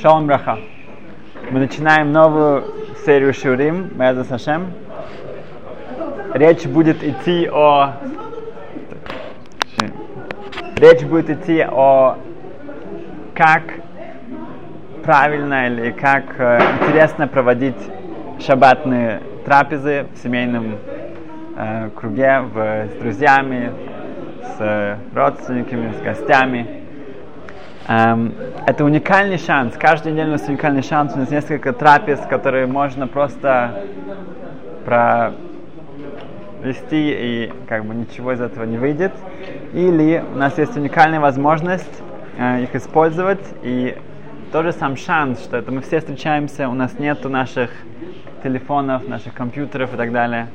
Шалом Браха. Мы начинаем новую серию Шурим, Меза Сашем. Речь будет идти о... Речь будет идти о как правильно или как э, интересно проводить шаббатные трапезы в семейном э, круге, в, с друзьями, с родственниками, с гостями. Эм, это уникальный шанс. Каждый день у нас уникальный шанс. У нас несколько трапез, которые можно просто провести и как бы ничего из этого не выйдет. Или у нас есть уникальная возможность э, их использовать и тоже сам шанс, что это мы все встречаемся, у нас нету наших телефонов, наших компьютеров и так далее.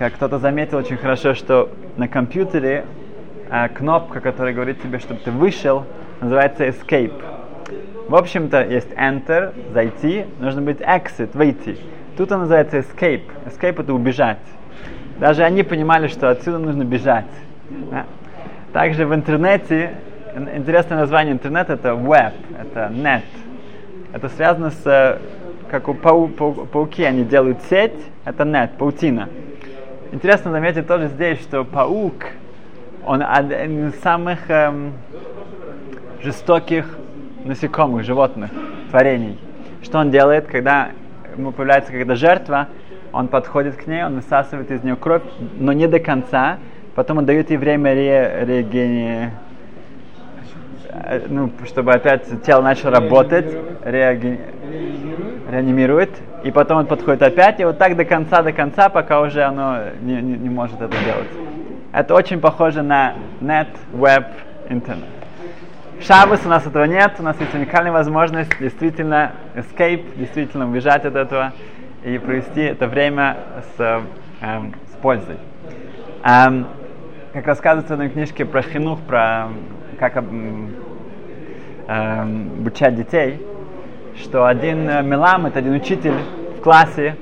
Как кто-то заметил очень хорошо, что на компьютере э, кнопка, которая говорит тебе, чтобы ты вышел, называется escape. В общем-то, есть enter, зайти, нужно быть exit, выйти. Тут он называется escape. Escape это убежать. Даже они понимали, что отсюда нужно бежать. Да? Также в интернете, интересное название интернета это web, это net. Это связано с, как у пау, пау, пауки, они делают сеть, это net, паутина. Интересно заметить тоже здесь, что паук, он один из самых эм, жестоких насекомых, животных, творений. Что он делает, когда ему появляется какая-то жертва, он подходит к ней, он высасывает из нее кровь, но не до конца, потом он дает ей время ре, регени... ну, чтобы опять тело начало работать, реаги... реанимирует, и потом он подходит опять, и вот так до конца, до конца, пока уже оно не, не, не может это делать. Это очень похоже на нет, веб, интернет. В Шаббас у нас этого нет, у нас есть уникальная возможность действительно escape, действительно убежать от этого и провести это время с, эм, с пользой. Эм, как рассказывается в одной книжке про хинух, про как эм, обучать детей, что один э, мелам, это один учитель в классе,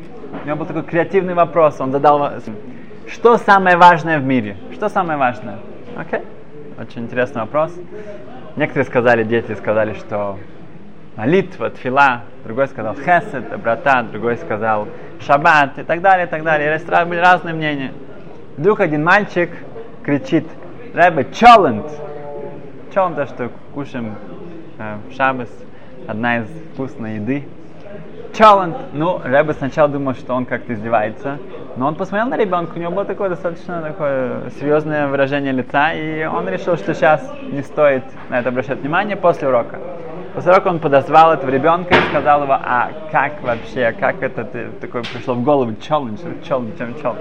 у него был такой креативный вопрос, он задал, что самое важное в мире? Что самое важное? Окей, okay. очень интересный вопрос. Некоторые сказали, дети сказали, что молитва, тфила, другой сказал хесед, доброта, другой сказал шаббат и так далее, и так далее. Были разные мнения. Вдруг один мальчик кричит, Рэбе, чолент. Чолент, что кушаем э, в шаббас, одна из вкусной еды. Чолент. Ну, Рэбе сначала думал, что он как-то издевается, но он посмотрел на ребенка, у него было такое достаточно такое серьезное выражение лица, и он решил, что сейчас не стоит на это обращать внимание после урока. После урока он подозвал этого ребенка и сказал его, а как вообще, как это ты, такое пришло в голову, челлендж, челлендж, челлендж.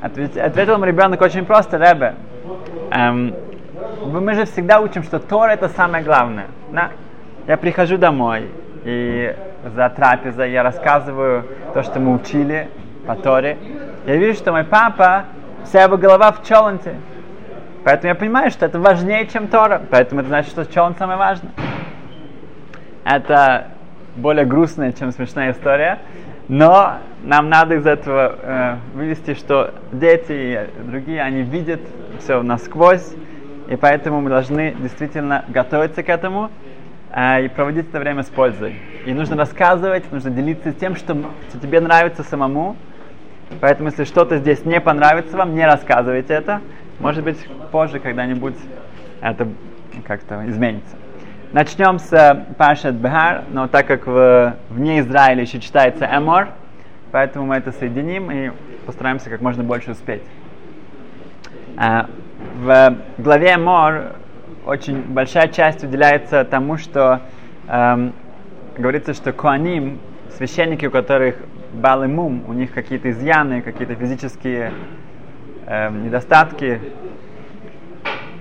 Ответил ему ребенок очень просто, Ребе, эм, мы же всегда учим, что Тор это самое главное. Да? Я прихожу домой, и за трапезой я рассказываю то, что мы учили по Торе. Я вижу, что мой папа, вся его голова в челленте. Поэтому я понимаю, что это важнее, чем Тора. Поэтому это значит, что челлент самое важное. Это более грустная, чем смешная история. Но нам надо из этого э, вывести, что дети и другие, они видят все насквозь, и поэтому мы должны действительно готовиться к этому и проводить это время с пользой. И нужно рассказывать, нужно делиться тем, что, что тебе нравится самому. Поэтому, если что-то здесь не понравится вам, не рассказывайте это. Может быть, позже когда-нибудь это как-то изменится. Начнем с э, Пашет Бехар, но так как в, вне Израиля еще читается Эмор, поэтому мы это соединим и постараемся как можно больше успеть. Э, в главе Эмор очень большая часть уделяется тому, что эм, говорится, что Куаним, священники, у которых Балимум, у них какие-то изъяны, какие-то физические эм, недостатки,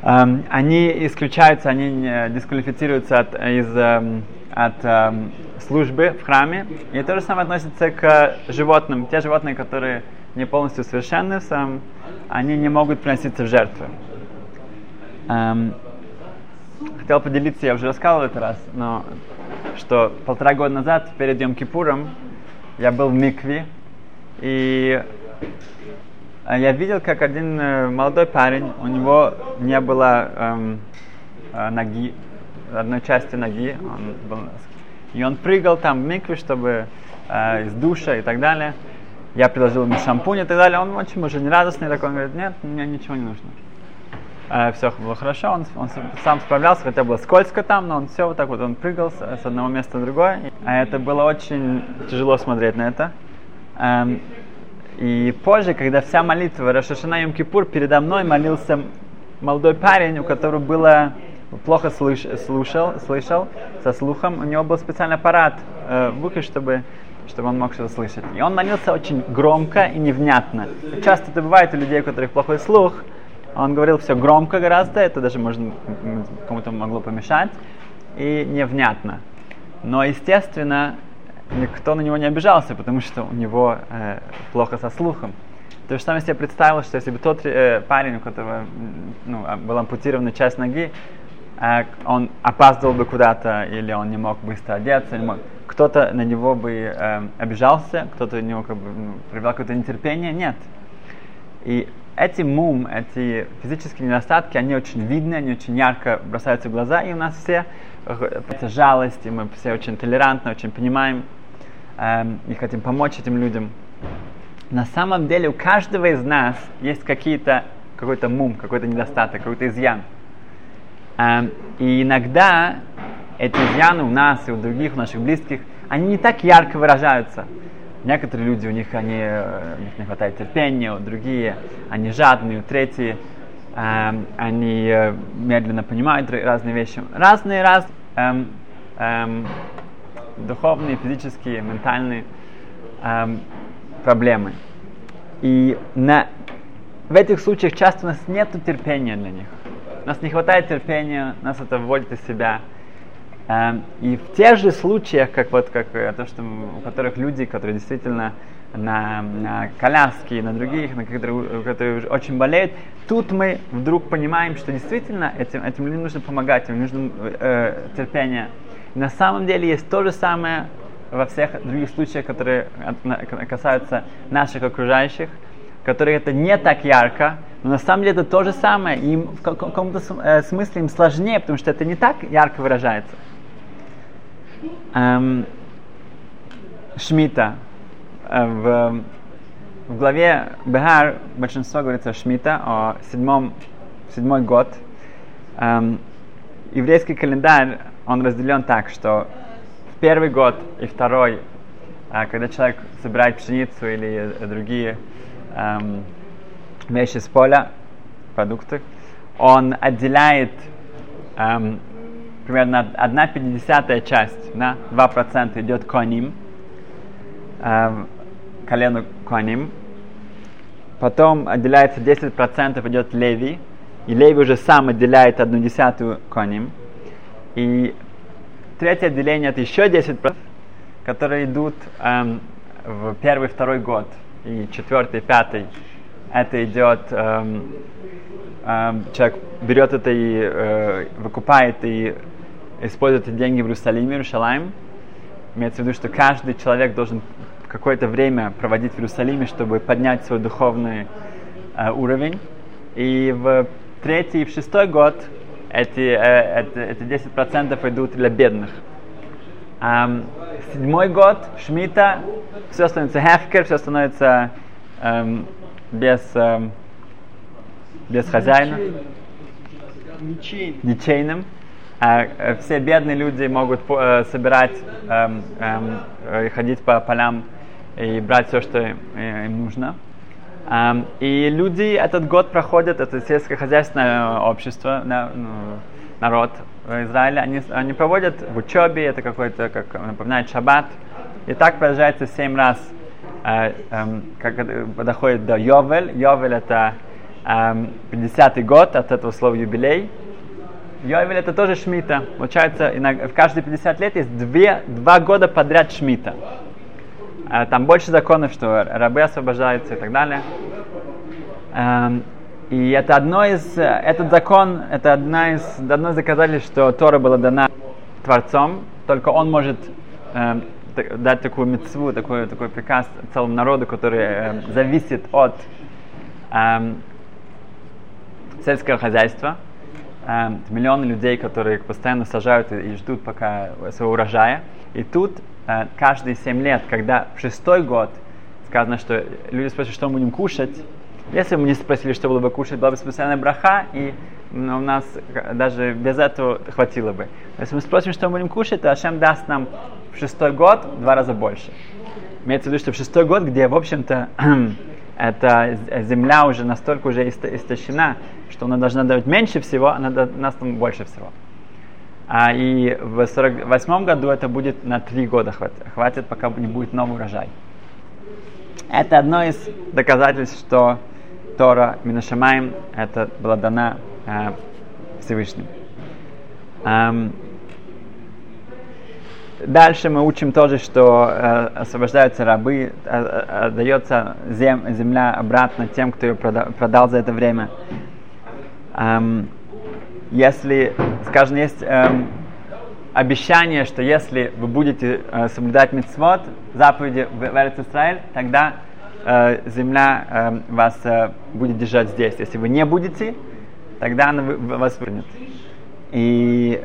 эм, они исключаются, они дисквалифицируются от, из, эм, от эм, службы в храме. И то же самое относится к животным. Те животные, которые не полностью совершенны, сам, они не могут приноситься в жертвы. Эм, хотел поделиться, я уже рассказывал этот раз, но что полтора года назад, перед Йом Кипуром, я был в Микве, и а я видел, как один э, молодой парень, у него не было эм, э, ноги, одной части ноги, он был, и он прыгал там в микве, чтобы э, из душа и так далее. Я предложил ему шампунь и так далее. Он очень уже нерадостный такой, он говорит, нет, мне ничего не нужно. Э, все было хорошо, он, он сам справлялся, хотя было скользко там, но он все вот так вот, он прыгал с, с одного места в другое. А это было очень тяжело смотреть на это. Эм, и позже, когда вся молитва Рашашана Йом Кипур передо мной молился молодой парень, у которого было плохо слыш, слушал, слышал, со слухом, у него был специальный аппарат э, в ухе, чтобы, чтобы он мог что-то слышать. И он молился очень громко и невнятно. Часто это бывает у людей, у которых плохой слух. Он говорил все громко гораздо, это даже можно кому-то могло помешать, и невнятно. Но, естественно, никто на него не обижался, потому что у него э, плохо со слухом. То же самое себе представил, что если бы тот э, парень, у которого ну, а, была ампутирована часть ноги, э, он опаздывал бы куда-то, или он не мог быстро одеться, не мог, кто-то на него бы э, обижался, кто-то на него как бы, ну, проявлял какое-то нетерпение, нет. И эти мум, эти физические недостатки, они очень видны, они очень ярко бросаются в глаза, и у нас все это жалость, и мы все очень толерантны, очень понимаем эм, и хотим помочь этим людям. На самом деле у каждого из нас есть какие-то, какой-то мум, какой-то недостаток, какой-то изъян. Эм, и иногда эти изъяны у нас и у других, у наших близких, они не так ярко выражаются. Некоторые люди, у них, они, э, у них не хватает терпения, другие, они жадные, у третьи, эм, они э, медленно понимают разные вещи. Разные, раз, эм, эм, духовные, физические, ментальные эм, проблемы. И на, в этих случаях часто у нас нет терпения для них. У нас не хватает терпения, нас это вводит из себя. Эм, и в тех же случаях, как вот как э, то, что у которых люди, которые действительно на, на коляске, на других, на которые, которые очень болеют, тут мы вдруг понимаем, что действительно этим, этим людям нужно помогать, им нужно э, терпение, на самом деле есть то же самое во всех других случаях, которые касаются наших окружающих, которые это не так ярко, но на самом деле это то же самое, им в каком-то э, смысле им сложнее, потому что это не так ярко выражается. Эм, Шмита. Э, в, в главе Бехар большинство говорится Шмита, о седьмом, седьмой год. Эм, еврейский календарь он разделен так, что в первый год и второй, а, когда человек собирает пшеницу или другие эм, вещи с поля, продукты, он отделяет эм, примерно одна пятидесятая часть, да, 2% идет коним, эм, колену коним, потом отделяется 10% идет леви, и леви уже сам отделяет одну десятую коним, и третье отделение это еще 10%, которые идут эм, в первый, второй год. И четвертый, пятый это идет, эм, эм, человек берет это и э, выкупает и использует эти деньги в Иерусалиме, Иерушалайм. Имеется в виду, что каждый человек должен какое-то время проводить в Иерусалиме, чтобы поднять свой духовный э, уровень. И в третий и в шестой год эти, э, это, эти 10% идут для бедных. Um, седьмой год, Шмита, все становится хефкер, все становится um, без, um, без хозяина. Ничейным. Uh, все бедные люди могут uh, собирать, um, um, ходить по полям и брать все, что им, нужно. Um, и люди этот год проходят, это сельскохозяйственное общество, ну, народ в Израиле, они, они проводят в учебе, это какой-то, как напоминает шаббат, и так продолжается семь раз, э, э, как доходит до Йовель. Йовель это э, 50-й год, от этого слова юбилей. Йовель это тоже шмита. Получается, в каждые 50 лет есть две, два года подряд шмита. Э, там больше законов, что рабы освобождаются и так далее. Эм, и это одно из, этот закон, это одна из, одно из доказательств, что Тора была дана Творцом, только он может э, дать такую мецву, такой, такой приказ целому народу, который э, зависит от э, сельского хозяйства. Э, миллионы людей, которые постоянно сажают и, и ждут пока своего урожая. И тут э, каждые 7 лет, когда в шестой год сказано, что люди спрашивают, что мы будем кушать, если бы мы не спросили, что было бы кушать, была бы специальная браха, и ну, у нас даже без этого хватило бы. Если мы спросим, что мы будем кушать, то Ашем даст нам в шестой год в два раза больше. Имеется в виду, что в шестой год, где, в общем-то, эта земля уже настолько уже истощена, что она должна давать меньше всего, она даст нам больше всего. А, и в 48 году это будет на три года хватит, хватит, пока не будет новый урожай. Это одно из доказательств, что Тора Минашамаем это была дана э, Всевышним. Эм, дальше мы учим тоже, что э, освобождаются рабы, э, э, отдается зем, земля обратно тем, кто ее продал, продал за это время. Эм, если, скажем, есть эм, обещание, что если вы будете э, соблюдать мицвод, заповеди в Эрец Израиль, тогда э, земля э, вас э, будет держать здесь. Если вы не будете, тогда она вас вернет. И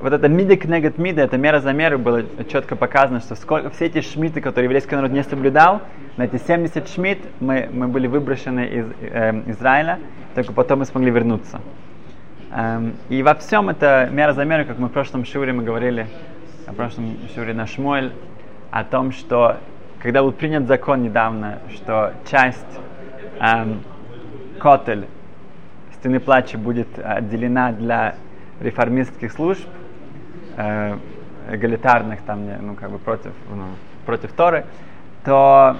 вот это мида кнегат мида, это мера за меру, было четко показано, что сколько, все эти шмиты, которые еврейский народ не соблюдал, на эти 70 шмит мы, мы были выброшены из э, Израиля, только потом мы смогли вернуться. Эм, и во всем это мера за меру, как мы в прошлом шуре мы говорили, в прошлом шуре на Шмуэль, о том, что когда был принят закон недавно, что часть эм, котель, стены плача будет отделена для реформистских служб, э, эгалитарных, там, ну, как бы против, ну, против Торы, то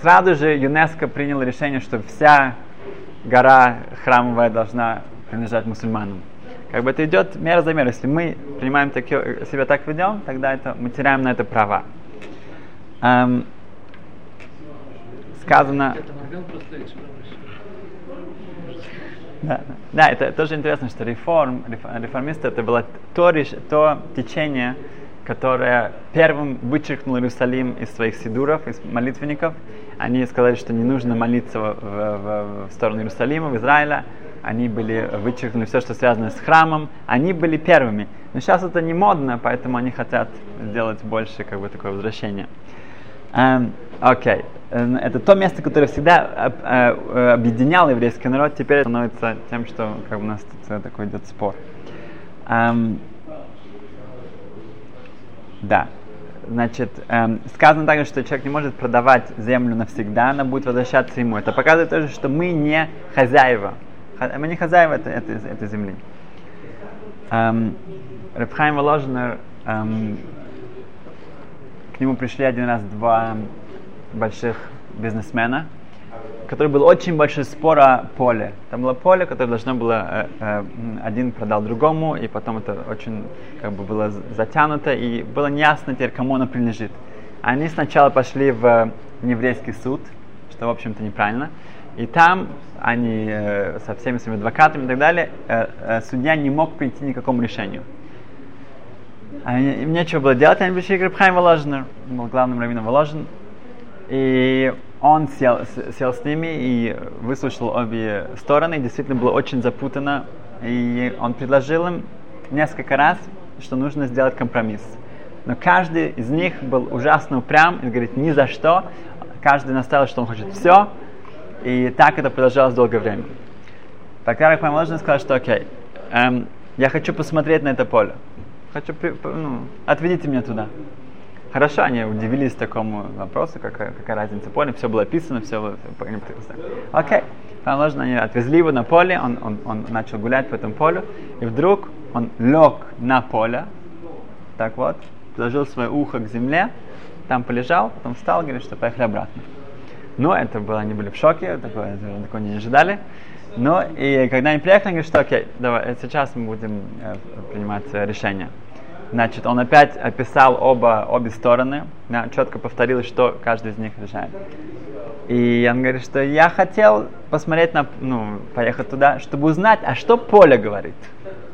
сразу же ЮНЕСКО принял решение, что вся гора храмовая должна принадлежать мусульманам. Как бы это идет мера за мерой. Если мы принимаем таки, себя так ведем, тогда это, мы теряем на это права. Эм, сказано... Да, да, это тоже интересно, что реформ, реформисты это было то, то течение, которое первым вычеркнуло Иерусалим из своих сидуров, из молитвенников. Они сказали, что не нужно молиться в, в, в сторону Иерусалима, в Израиля. Они были вычеркнули все, что связано с храмом. Они были первыми. Но сейчас это не модно, поэтому они хотят сделать больше как бы такое возвращение. Эм, окей. Um, okay. Э, это то место, которое всегда э, э, объединяло еврейский народ, теперь становится тем, что как у нас тут такой идет спор. Um, да. Значит, эм, сказано также, что человек не может продавать землю навсегда, она будет возвращаться ему. Это показывает тоже, что мы не хозяева. Мы не хозяева этой, этой, этой земли. Эм, Рабхайм Воложнер, эм, к нему пришли один раз два больших бизнесмена, который был очень большой спор о поле. Там было поле, которое должно было, э, э, один продал другому, и потом это очень как бы было затянуто, и было неясно теперь, кому оно принадлежит. Они сначала пошли в еврейский суд, что, в общем-то, неправильно, и там они э, со всеми своими адвокатами и так далее, э, э, судья не мог прийти ни к какому решению. Им нечего было делать, они пришли к Рабхайм Воложнер, был главным раввином Воложен, и он сел, сел с ними и выслушал обе стороны. Действительно было очень запутано. И он предложил им несколько раз, что нужно сделать компромисс. Но каждый из них был ужасно упрям и говорит ни за что. Каждый настаивал, что он хочет все. И так это продолжалось долгое время. Тогда Рахман сказал, что окей, эм, я хочу посмотреть на это поле. Хочу, ну, отведите меня туда. Хорошо, они удивились такому вопросу, какая, какая разница поле, все было описано, все было... Окей, okay. положено, они отвезли его на поле, он, он, он начал гулять по этому полю, и вдруг он лег на поле, так вот, положил свое ухо к земле, там полежал, потом встал, говорит, что поехали обратно. Ну, это было, они были в шоке, такое, такое не ожидали. Но и когда они приехали, они говорят, что окей, давай, сейчас мы будем э, принимать э, решение. Значит, он опять описал оба, обе стороны, да, четко повторил, что каждый из них решает. И он говорит, что я хотел посмотреть на, ну, поехать туда, чтобы узнать, а что поле говорит.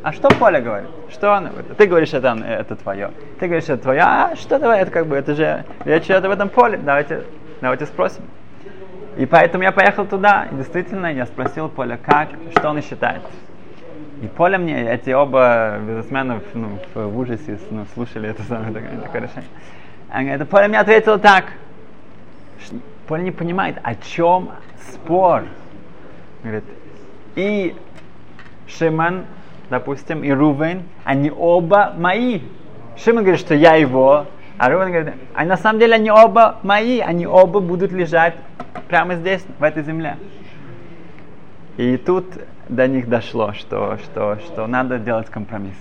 А что поле говорит? Что он, ты говоришь, это, это твое. Ты говоришь, это твое. А что давай, это как бы, это же речь идет об этом поле. Давайте, давайте спросим. И поэтому я поехал туда, и действительно я спросил Поля, как, что он считает. И Поля мне, эти оба бизнесмена ну, в ужасе ну, слушали это самое такое, такое решение. Это Поля мне ответила так. Поля не понимает, о чем спор. Говорит, и Шиман, допустим, и Рувен, они оба мои. Шиман говорит, что я его, а Рувен говорит, а на самом деле они оба мои, они оба будут лежать прямо здесь, в этой земле. И тут до них дошло, что, что, что надо делать компромисс.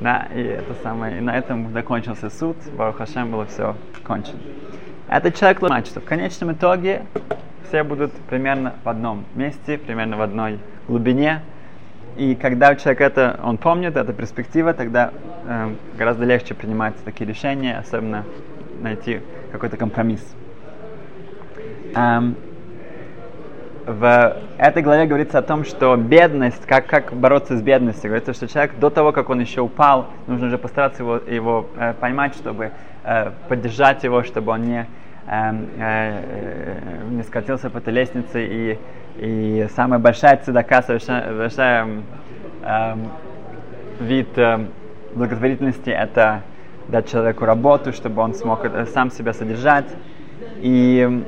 Да, и это самое, и на этом закончился суд, Барух Хашем было все кончено. Этот человек понимает, что в конечном итоге все будут примерно в одном месте, примерно в одной глубине. И когда у человека это, он помнит, эта перспектива, тогда э, гораздо легче принимать такие решения, особенно найти какой-то компромисс. Эм, в этой главе говорится о том, что бедность, как, как бороться с бедностью. Говорится, что человек до того, как он еще упал, нужно уже постараться его, его э, поймать, чтобы э, поддержать его, чтобы он не, э, э, не скатился по этой лестнице. И, и самая большая цедака, большая э, вид э, благотворительности, это дать человеку работу, чтобы он смог сам себя содержать. И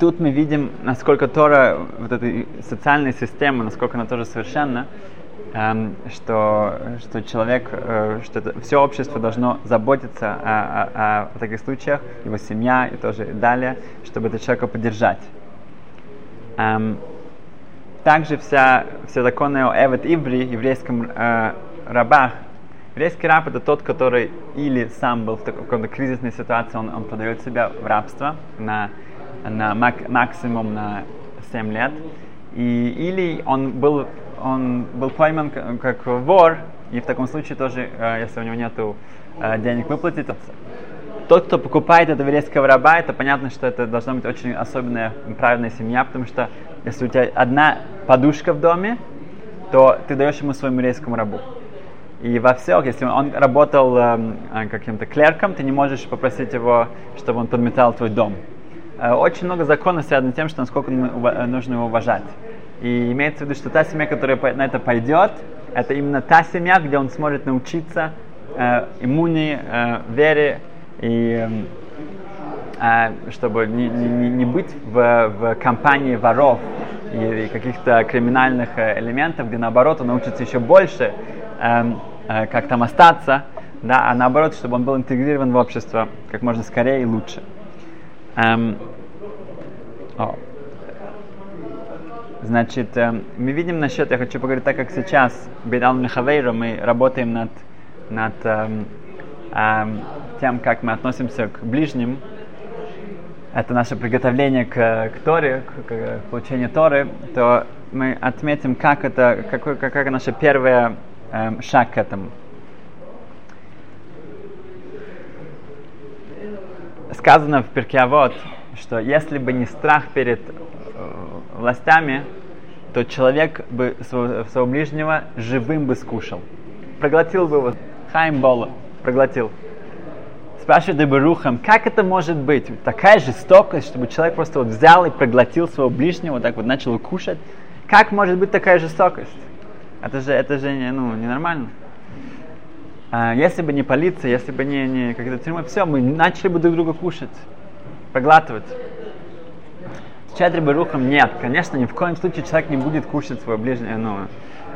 тут мы видим, насколько Тора, вот эта социальная система, насколько она тоже совершенна, эм, что, что человек, э, что это, все общество должно заботиться о, о, о, таких случаях, его семья и тоже далее, чтобы это человека поддержать. Эм, также вся, все законы о Эвет Иври, еврейском э, рабах, Еврейский раб это тот, который или сам был в такой кризисной ситуации, он, он продает себя в рабство на на мак- максимум на 7 лет. И, или он был, он был пойман как вор, и в таком случае тоже, э, если у него нет э, денег выплатить, тот, кто покупает этого еврейского раба, это понятно, что это должна быть очень особенная, правильная семья, потому что если у тебя одна подушка в доме, то ты даешь ему своему еврейскому рабу. И во всех, если он работал эм, э, каким-то клерком, ты не можешь попросить его, чтобы он подметал твой дом. Э, очень много законов связано с тем, что насколько э, нужно его уважать. И имеется в виду, что та семья, которая на это пойдет, это именно та семья, где он сможет научиться э, иммуни, э, вере и э, чтобы не, не, не быть в, в компании воров и, и каких-то криминальных э, элементов, где наоборот он научится еще больше, э, э, как там остаться, да, а наоборот, чтобы он был интегрирован в общество как можно скорее и лучше. Эм, о. Значит, эм, мы видим насчет, я хочу поговорить так, как сейчас, Бедал Михавейра, мы работаем над, над эм, эм, тем, как мы относимся к ближним. Это наше приготовление к, к Торе, к, к получению Торы, то мы отметим, как это, какой, какая наша первая эм, шаг к этому. Сказано в Перкиавод, что если бы не страх перед э, властями, то человек бы своего, своего ближнего живым бы скушал. Проглотил бы его. Хайм Бола. Проглотил. Спрашивает Деберухам, как это может быть? Такая жестокость, чтобы человек просто вот взял и проглотил своего ближнего, вот так вот начал кушать. Как может быть такая жестокость? Это же, это же ну, ненормально. А, если бы не полиция, если бы не, не какая-то тюрьма, все, мы начали бы друг друга кушать, проглатывать. С Чадри Барухом нет. Конечно, ни в коем случае человек не будет кушать свое ближнее, ну,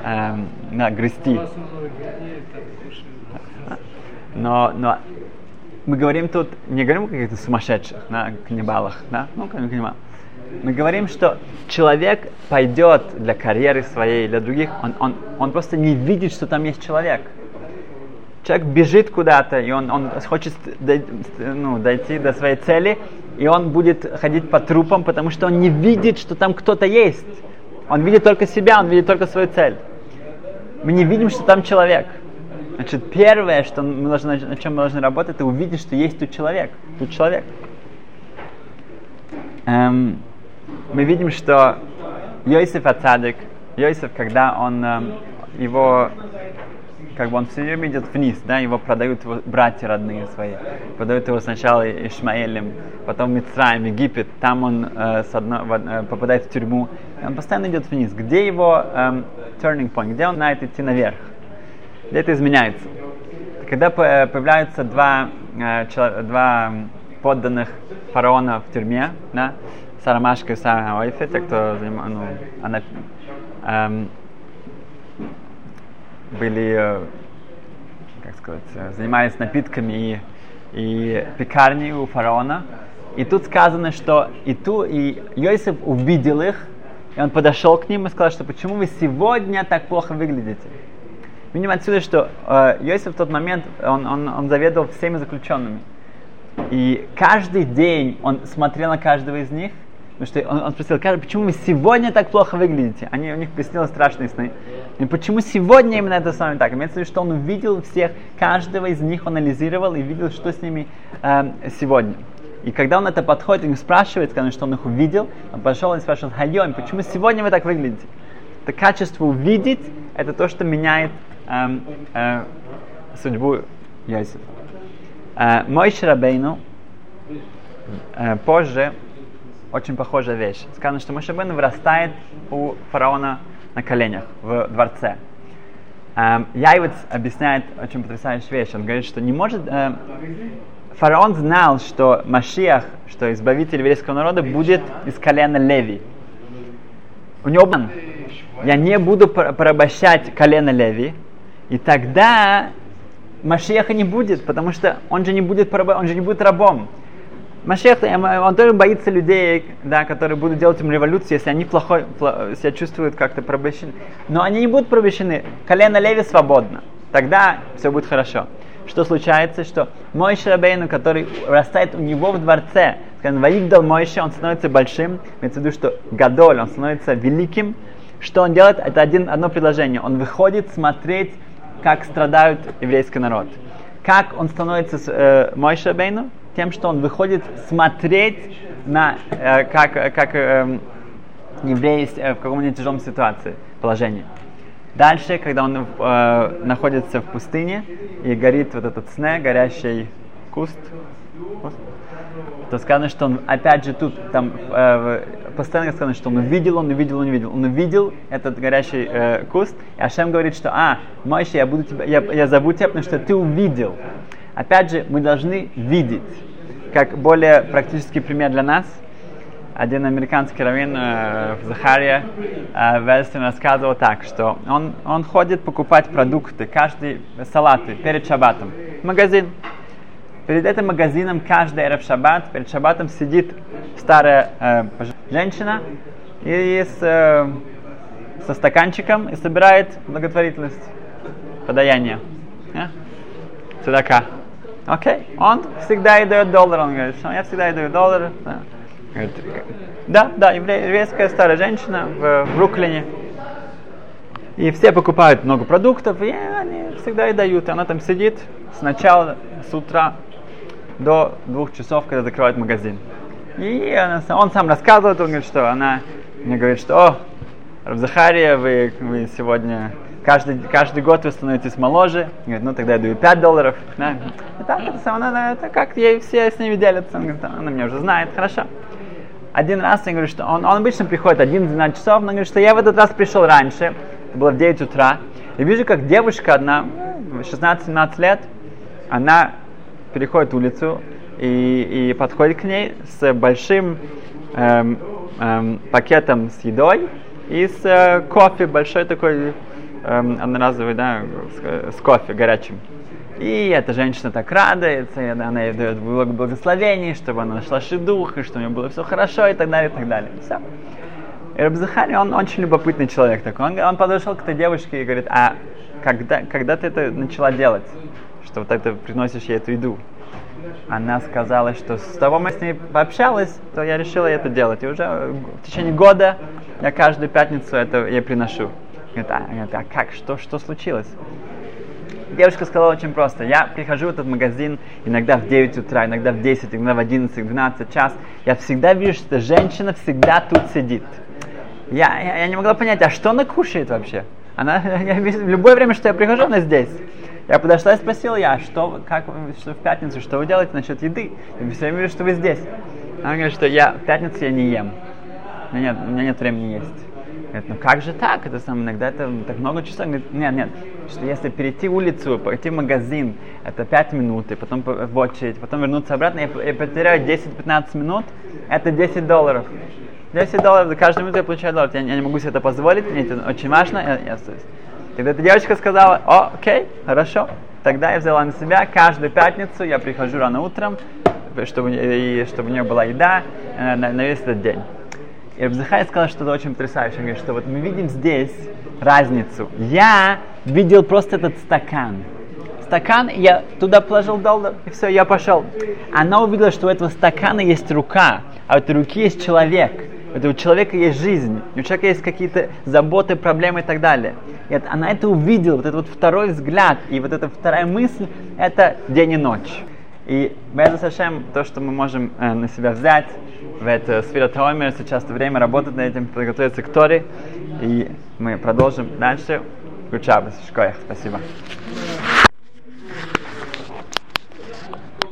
эм, да, грести. Но, но мы говорим тут, не говорим о каких-то сумасшедших, да, каннибалах, да, ну, каннибал. Мы говорим, что человек пойдет для карьеры своей, для других, он, он, он просто не видит, что там есть человек человек бежит куда-то, и он, он хочет ну, дойти до своей цели, и он будет ходить по трупам, потому что он не видит, что там кто-то есть. Он видит только себя, он видит только свою цель. Мы не видим, что там человек. Значит, первое, что мы должны, на чем мы должны работать, это увидеть, что есть тут человек. Тут человек. Эм, мы видим, что Йосиф Ацадик, Йосиф, когда он, эм, его как бы он все время идет вниз, да, его продают его братья родные свои, продают его сначала Ишмаэлем, потом Мицраем, Египет, там он э, с одно, в, э, попадает в тюрьму, и он постоянно идет вниз. Где его, э, turning point, где он знает идти наверх, где это изменяется. Когда появляются два, э, два подданных фараона в тюрьме, да, Сарамашка и Сара Ойфе, те, кто занимал, ну, она, эм, были, э, как сказать, э, занимались напитками и, и пекарней у фараона. И тут сказано, что и ту, и Йосиф увидел их, и он подошел к ним и сказал, что почему вы сегодня так плохо выглядите? Видим отсюда, что э, Йосиф в тот момент, он, он, он заведовал всеми заключенными. И каждый день он смотрел на каждого из них, потому что он, он спросил, почему вы сегодня так плохо выглядите? Они, у них приснилось страшные сны. И почему сегодня именно это с вами так? Имеется в виду, что он увидел всех, каждого из них он анализировал и видел, что с ними э, сегодня. И когда он это подходит и спрашивает, сказано, что он их увидел, он пошел и спрашивает, Хайом, почему сегодня вы так выглядите? Это качество увидеть, это то, что меняет эм, э, судьбу Йосифа. Э, мой Шрабейну э, позже очень похожая вещь. Сказано, что Мошебейну вырастает у фараона на коленях в дворце. Эм, Яйвец объясняет очень потрясающую вещь. Он говорит, что не может... Э, фараон знал, что Машиах, что избавитель еврейского народа, будет из колена Леви. У него план. Я не буду порабощать колено Леви, и тогда Машиаха не будет, потому что он же не будет, он же не будет рабом. Машех, он тоже боится людей, да, которые будут делать им революцию, если они плохо, плохо себя чувствуют как-то порабощены. Но они не будут порабощены. Колено Леви свободно. Тогда все будет хорошо что случается, что мой Шрабейну, который растает у него в дворце, скажем, Ваигдал Мойше, он становится большим, имеется в виду, что Гадоль, он становится великим, что он делает? Это один, одно предложение. Он выходит смотреть, как страдают еврейский народ. Как он становится э, Мой Шрабейну? Тем, что он выходит смотреть на, э, как, как э, евреи э, в каком-нибудь тяжелом ситуации, положении. Дальше, когда он э, находится в пустыне и горит вот этот сне, горящий куст, то сказано, что он опять же тут там э, постоянно сказано, что он увидел, он увидел, он увидел, он увидел этот горящий э, куст, и Ашем говорит, что а, Мойша, я буду тебя, я, я зову тебя, потому что ты увидел. Опять же, мы должны видеть. Как более практический пример для нас – один американский раввин э, в Захаре э, Вельстин рассказывал так, что он, он ходит покупать продукты, каждый салаты перед шаббатом в магазин. Перед этим магазином каждый эрев шаббат, перед шаббатом сидит старая э, женщина и с, э, со стаканчиком и собирает благотворительность, подаяние. Yeah? Цедака. Окей? Okay? Он всегда и дает доллар, он говорит, что я всегда и даю доллар. Да. Да, да, еврейская старая женщина в Бруклине. И все покупают много продуктов, и они всегда и дают. И она там сидит с начала, с утра до двух часов, когда закрывают магазин. И она, он сам рассказывает, он говорит, что она мне говорит, что о, Равзахария, вы, вы сегодня каждый, каждый год вы становитесь моложе. Говорит, ну тогда я даю 5 долларов. Да. И так, это, она, это как ей все с ними делятся. Он говорит, она меня уже знает, хорошо один раз я говорю, что он, он обычно приходит 11-12 часов, но говорит, что я в этот раз пришел раньше, это было в 9 утра, и вижу, как девушка одна, 16-17 лет, она переходит улицу и, и подходит к ней с большим эм, эм, пакетом с едой и с э, кофе, большой такой эм, одноразовый, да, с, с кофе горячим. И эта женщина так радуется, и она ей дает благословение, чтобы она нашла шедух, и что у нее было все хорошо, и так далее, и так далее. Все. И Рабзахари, он очень любопытный человек такой. Он, он подошел к этой девушке и говорит, а когда, когда ты это начала делать, что вот это приносишь ей эту еду? Она сказала, что с того мы с ней пообщалась, то я решила это делать. И уже в течение года я каждую пятницу это ей приношу. Говорит, а, а как, что, что случилось? Девушка сказала очень просто. Я прихожу в этот магазин иногда в 9 утра, иногда в 10, иногда в 11, 12 час. Я всегда вижу, что женщина всегда тут сидит. Я, я, я не могла понять, а что она кушает вообще? Она, я, в любое время, что я прихожу, она здесь. Я подошла и спросила, я, что, как, что в пятницу, что вы делаете насчет еды? Я все время вижу, что вы здесь. Она говорит, что я в пятницу я не ем. У меня нет, у меня нет времени есть. Говорит, ну как же так? Это сам иногда это так много часов. Говорит, нет, нет, что если перейти улицу, пойти в магазин, это 5 минут, и потом в очередь, потом вернуться обратно, я, я потеряю 10-15 минут, это 10 долларов. 10 долларов за каждую минуту я получаю доллар. Я, я не могу себе это позволить, мне это очень важно, я, я. Тогда эта девочка сказала, о, окей, хорошо. Тогда я взяла на себя, каждую пятницу я прихожу рано утром, чтобы, и, чтобы у нее была еда э, на, на весь этот день. И Рабзахай сказал что-то очень потрясающее. Он говорит, что вот мы видим здесь разницу. Я видел просто этот стакан. Стакан, я туда положил доллар, и все, я пошел. Она увидела, что у этого стакана есть рука, а у этой руки есть человек. У этого человека есть жизнь, у человека есть какие-то заботы, проблемы и так далее. И это, она это увидела, вот этот вот второй взгляд, и вот эта вторая мысль, это день и ночь. И Беза Сашем, то, что мы можем э, на себя взять, в это Сфера Таомер, сейчас время работать над этим, подготовиться к Торе, и мы продолжим дальше. Кучабас, Шкоях, спасибо.